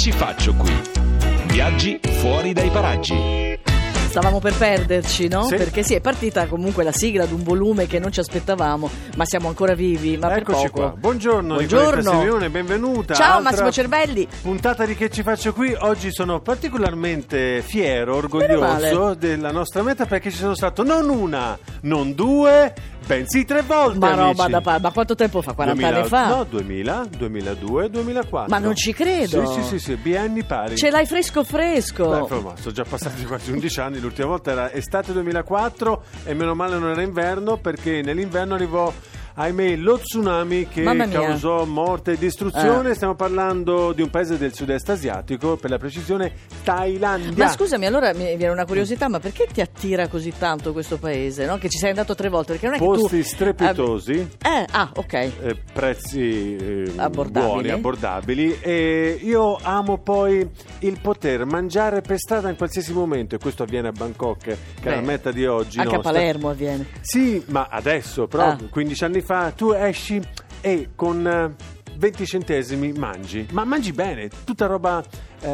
ci faccio qui? Viaggi fuori dai paraggi. Stavamo per perderci, no? Sì. Perché sì, è partita comunque la sigla di un volume che non ci aspettavamo, ma siamo ancora vivi, ma Eccoci qua. Buongiorno, Buongiorno. Simeone, benvenuta. Ciao Altra Massimo Cervelli. Puntata di Che ci faccio qui. Oggi sono particolarmente fiero, orgoglioso della nostra meta perché ci sono stato non una, non due, bensì tre volte. Ma amici. roba da pa- ma quanto tempo fa? 40 anni 2000 fa? No, 2000, 2002, 2004. Ma non ci credo. Sì, sì, sì, sì, bienni pari. Ce l'hai fresco fresco. Beh, insomma, sono già passati quasi 11 anni, l'ultima volta era estate 2004 e meno male non era inverno perché nell'inverno arrivò ahimè lo tsunami che causò morte e distruzione. Eh. Stiamo parlando di un paese del sud-est asiatico, per la precisione Thailandia. Ma scusami, allora mi viene una curiosità, ma perché ti attira così tanto questo paese? No? Che ci sei andato tre volte? Perché non è Posti che tu. strepitosi. Eh, ah, ok. eh, prezzi eh, Abbordabili. buoni, abbordabili e io amo poi il poter mangiare per strada in qualsiasi momento e questo avviene a Bangkok che è la Beh, meta di oggi Anche a nostra. Palermo avviene. Sì, ma adesso, però Ah. 15 anni fa tu esci e con eh, 20 centesimi mangi, ma mangi bene, tutta roba eh,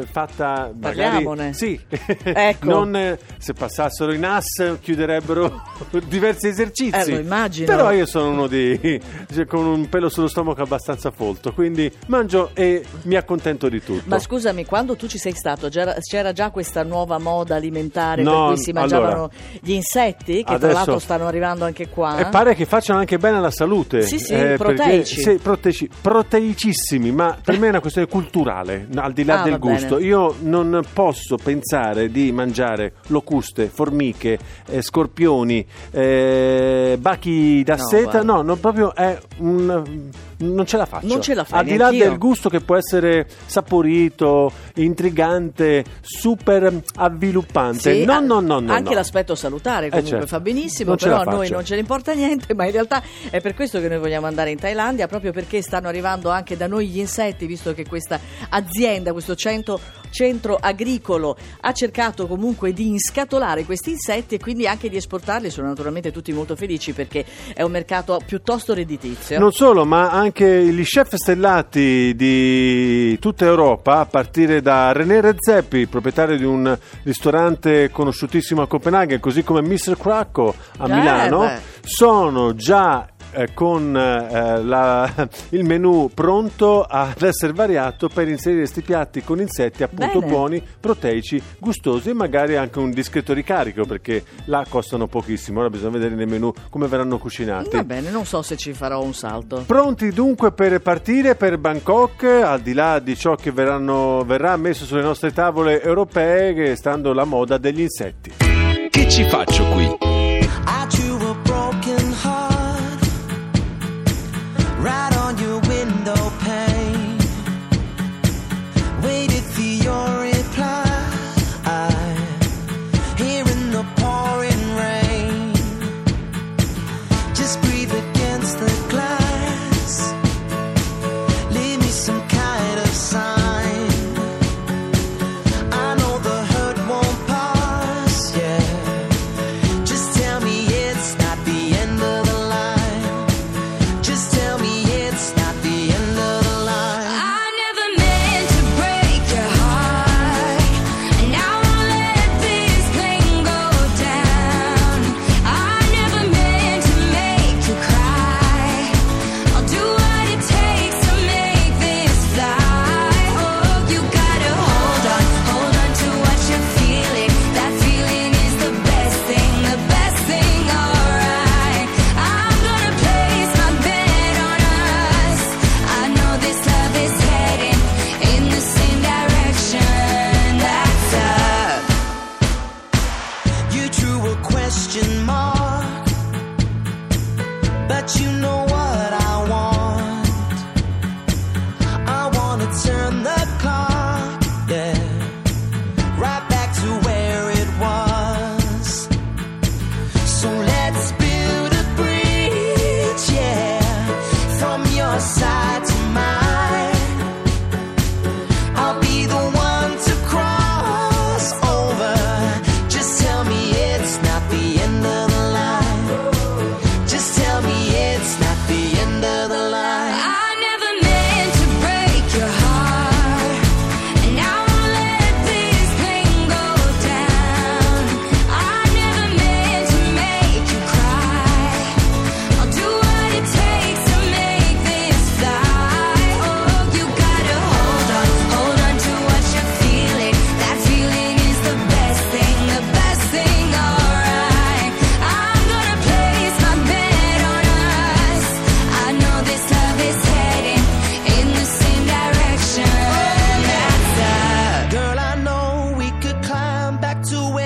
Eh, fatta magari parliamone. Sì. Ecco. non eh, se passassero in AS chiuderebbero diversi esercizi. Eh, lo immagino. Però io sono uno di cioè, con un pelo sullo stomaco abbastanza folto, quindi mangio e mi accontento di tutto. Ma scusami, quando tu ci sei stato, c'era, già questa nuova moda alimentare No, per cui si mangiavano allora, gli insetti, che tra adesso- l'altro stanno arrivando anche qua? E pare che facciano anche bene alla salute. Sì, sì, perché- proteici. sì, proteici- proteicissimi, ma per me è una questione culturale, al di là Ah, del va bene. gusto. Io non posso pensare di mangiare locuste, formiche, eh, scorpioni, eh, bachi da No, seta. guarda. No, non proprio è un. Non ce la faccio. Non ce la fai, Al di là neanch'io. del gusto che può essere saporito, intrigante, super avviluppante. Sì, no, a- no, no, no. Anche no. l'aspetto salutare Eh, comunque certo. fa benissimo, Non però a noi faccio. non ce ne importa niente, ma in realtà è per questo che noi vogliamo andare in Thailandia, proprio perché stanno arrivando anche da noi gli insetti, visto che questa azienda, questo centro, centro agricolo ha cercato comunque di inscatolare questi insetti e quindi anche di esportarli. Sono naturalmente tutti molto felici perché è un mercato piuttosto redditizio. Non solo, ma anche gli chef stellati di tutta Europa, a partire da René Redzepi, proprietario di un ristorante conosciutissimo a Copenaghen, così come Mr. Cracco a Eh, Milano, sono già eh, con eh, la- il menù pronto ad essere variato per inserire questi piatti con insetti appunto Bene. buoni, proteici, gustosi e magari anche un discreto ricarico perché là costano pochissimo. Ora bisogna vedere nei menù come verranno cucinati. Va bene, non so se ci farò un salto. Pronti dunque per partire per Bangkok, al di là di ciò che verranno- verrà messo sulle nostre tavole europee, che stando la moda degli insetti. Che ci faccio qui?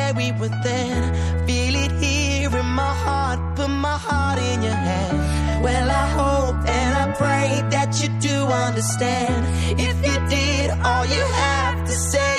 where we were then. Feel it here in my heart, put my heart in your hand. Well, I hope and I pray that you do understand. If you did, all you have to say.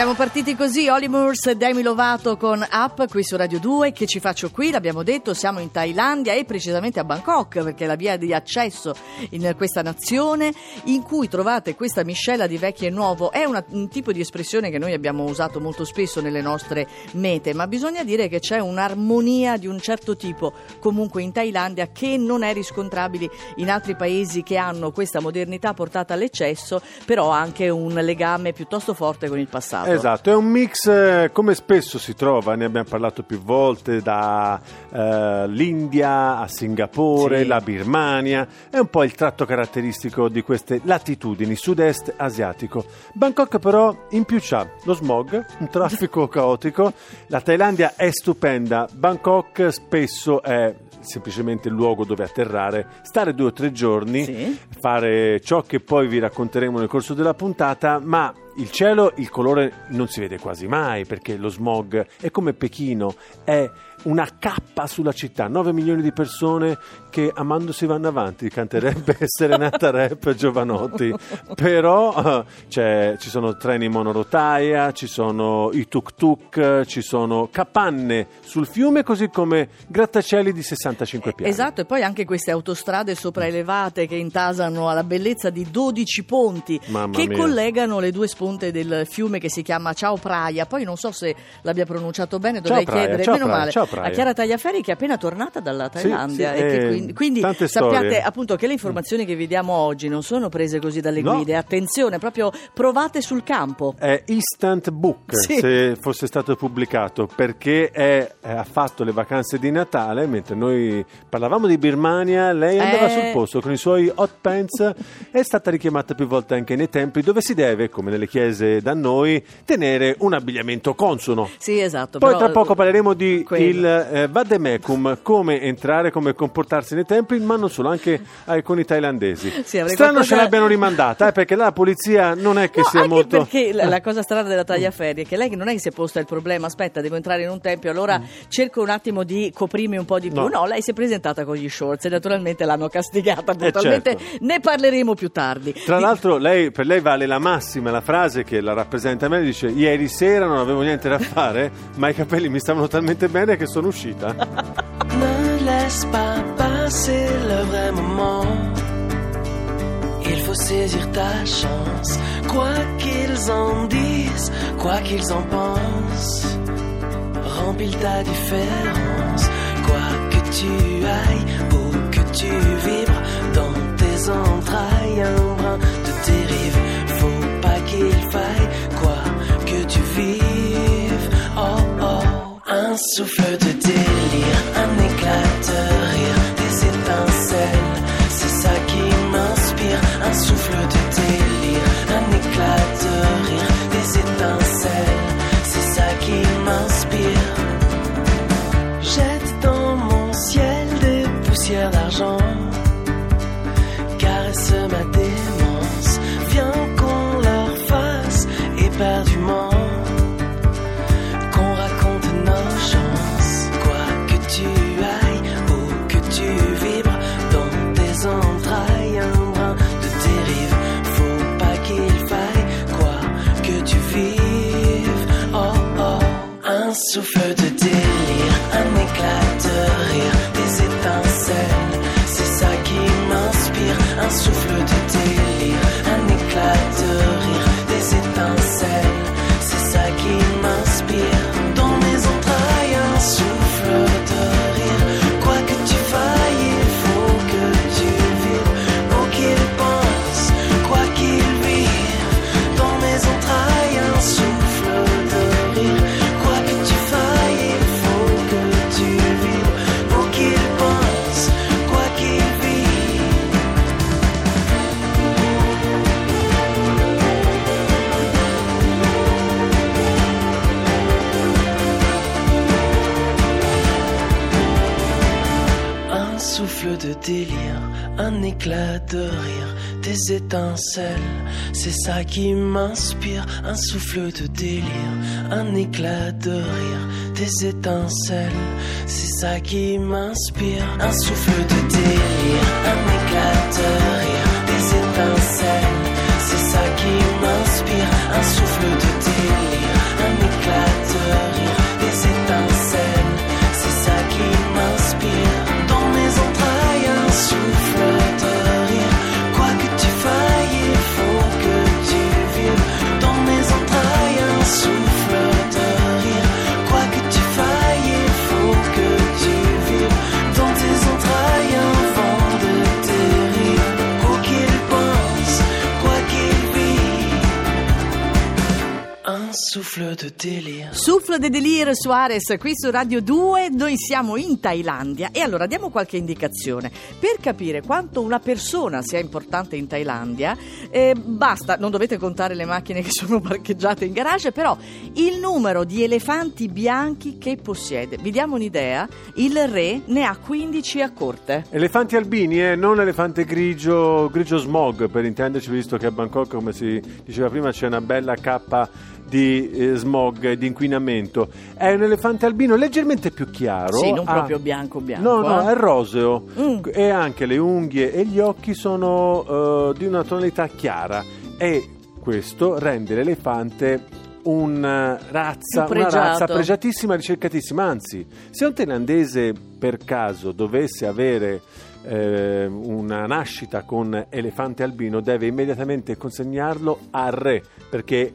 Siamo partiti così, Holly e Demi Lovato con Up qui su Radio 2. Che ci faccio qui? L'abbiamo detto, siamo in Thailandia e precisamente a Bangkok perché è la via di accesso in questa nazione in cui trovate questa miscela di vecchio e nuovo. È una- un tipo di espressione che noi abbiamo usato molto spesso nelle nostre mete, ma bisogna dire che c'è un'armonia di un certo tipo comunque in Thailandia che non è riscontrabile in altri paesi che hanno questa modernità portata all'eccesso, però anche un legame piuttosto forte con il passato. Esatto, è un mix eh, come spesso si trova, ne abbiamo parlato più volte, dall'India a Singapore, Sì. la Birmania, è un po' il tratto caratteristico di queste latitudini sud-est asiatico. Bangkok però in più c'ha lo smog, un traffico caotico, la Thailandia è stupenda, Bangkok spesso è semplicemente il luogo dove atterrare, stare due o tre giorni, Sì. fare ciò che poi vi racconteremo nel corso della puntata, ma il cielo, il colore non si vede quasi mai perché lo smog è come Pechino, è una cappa sulla città, 9 milioni di persone che amandosi vanno avanti, canterebbe Serenata Rap Giovanotti, però c'è- ci sono treni monorotaia, ci sono i tuk tuk, ci sono capanne sul fiume così come grattacieli di 65 piani. Esatto, e poi anche queste autostrade sopraelevate che intasano alla bellezza di 12 ponti Mamma che mia. collegano le due sponte del fiume che si chiama Ciao Praia. Poi non so se l'abbia pronunciato bene, dovrei Praia, chiedere, ciao meno Praia, male, ciao Praia. a Chiara Tagliaferri che è appena tornata dalla Thailandia. sì, e che eh, quindi quindi sappiate storie. appunto che le informazioni che vi diamo oggi non sono prese così dalle No. guide. Attenzione, proprio provate sul campo. È Instant Book Sì. se fosse stato pubblicato perché è- eh, ha fatto le vacanze di Natale mentre noi parlavamo di Birmania lei andava Eh. sul posto con i suoi hot pants è stata richiamata più volte anche nei templi dove si deve come nelle chiese da noi tenere un abbigliamento consono Sì, esatto. poi però- tra poco parleremo di quello. Il eh, vademecum, come entrare, come comportarsi nei templi, ma non solo, anche eh, con i thailandesi. Sì, Strano qualcosa- ce l'abbiano rimandata, eh, perché là la polizia non è che No, sia anche molto... perché la, la cosa strana della Tagliaferri è che lei non è che si è posta il problema, aspetta, devo entrare in un tempio, allora cerco un attimo di coprirmi un po' di più. No. No, lei si è presentata con gli shorts e naturalmente l'hanno castigata brutalmente. certo. Ne parleremo più tardi. Tra Di- l'altro lei, per lei vale la massima la frase che la rappresenta a me, dice ieri sera non avevo niente da fare, ma i capelli mi stavano talmente bene che Ne laisse pas passer le vrai moment. Il faut saisir ta chance, quoi qu'ils en disent, quoi qu'ils en pensent. Remplis ta différence, quoi que tu ailles, où que tu vibres, dans tes entrailles, souffle de délire, un éclat de rire, souffle de délire, un éclat de rire, des étincelles. C'est ça qui m'inspire, un souffle de délire, souffle de délire, un éclat de rire, des étincelles, c'est ça qui m'inspire, un souffle de délire, un éclat de rire, des étincelles, c'est ça qui m'inspire, un souffle de délire, un éclat de rire, des étincelles, c'est ça qui m'inspire, un souffle de délire, un éclat de de délire. Souffle de Delire Suarez qui su Radio 2, noi siamo in Thailandia e allora diamo qualche indicazione. Per capire quanto una persona sia importante in Thailandia, eh, basta, non dovete contare le macchine che sono parcheggiate in garage, però il numero di elefanti bianchi che possiede. Vi diamo un'idea, il re ne ha 15 a corte. Elefanti albini, eh, non elefante grigio, grigio smog, per intenderci, visto che a Bangkok, come si diceva prima, c'è una bella cappa di eh, smog e di inquinamento. È un elefante albino leggermente più chiaro. Sì, non ha- proprio bianco bianco. No, no, eh. è roseo Mm. e anche le unghie e gli occhi sono eh, di una tonalità chiara e questo rende l'elefante una razza, Un una razza pregiatissima ricercatissima. Anzi, se un thailandese per caso dovesse avere eh, una nascita con elefante albino, deve immediatamente consegnarlo al re perché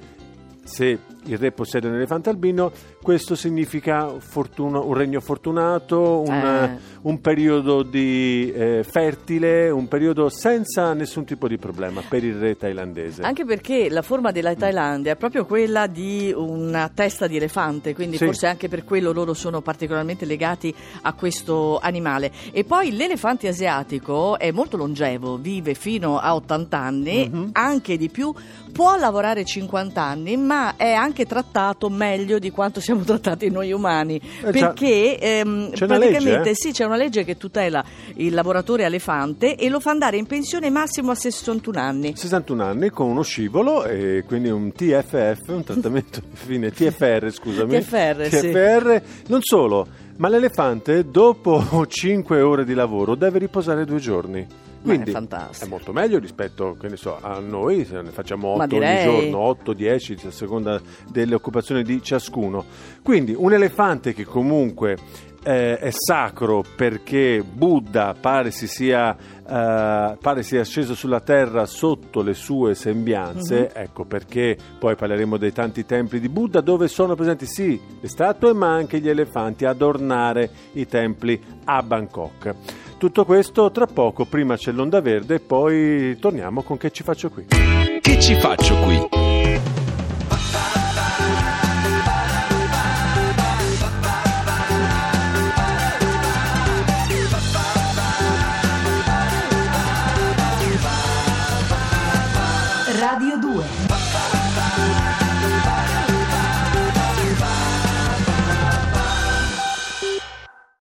se il re possiede un elefante albino, questo significa fortuna- un regno fortunato, un, Eh. un periodo di, eh, fertile, un periodo senza nessun tipo di problema per il re thailandese. Anche perché la forma della Thailandia è proprio quella di una testa di elefante, quindi Sì. forse anche per quello loro sono particolarmente legati a questo animale. E poi l'elefante asiatico è molto longevo, vive fino a 80 anni, Mhm. anche di più, può lavorare 50 anni, ma è anche trattato meglio di quanto siamo trattati noi umani. Eh perché ehm, C'è praticamente legge, eh? sì, c'è una legge che tutela il lavoratore elefante e lo fa andare in pensione massimo a 61 anni. 61 anni con uno scivolo e quindi un TFF, un trattamento fine TFR, scusami. TFR, sì. TFR, non solo, ma l'elefante dopo 5 ore di lavoro deve riposare due giorni. È Quindi fantastico. è molto meglio rispetto che ne so, a noi, se ne facciamo Ma 8 ogni direi. giorno, 8, 10, a seconda delle occupazioni di ciascuno. Quindi un elefante che comunque eh, è sacro perché Buddha pare si sia, eh, pare sia sceso sulla terra sotto le sue sembianze, Mhm. ecco perché poi parleremo dei tanti templi di Buddha dove sono presenti sì le statue ma anche gli elefanti ad adornare i templi a Bangkok. Tutto questo tra poco, prima c'è l'onda verde e poi torniamo con che ci faccio qui. Che ci faccio qui?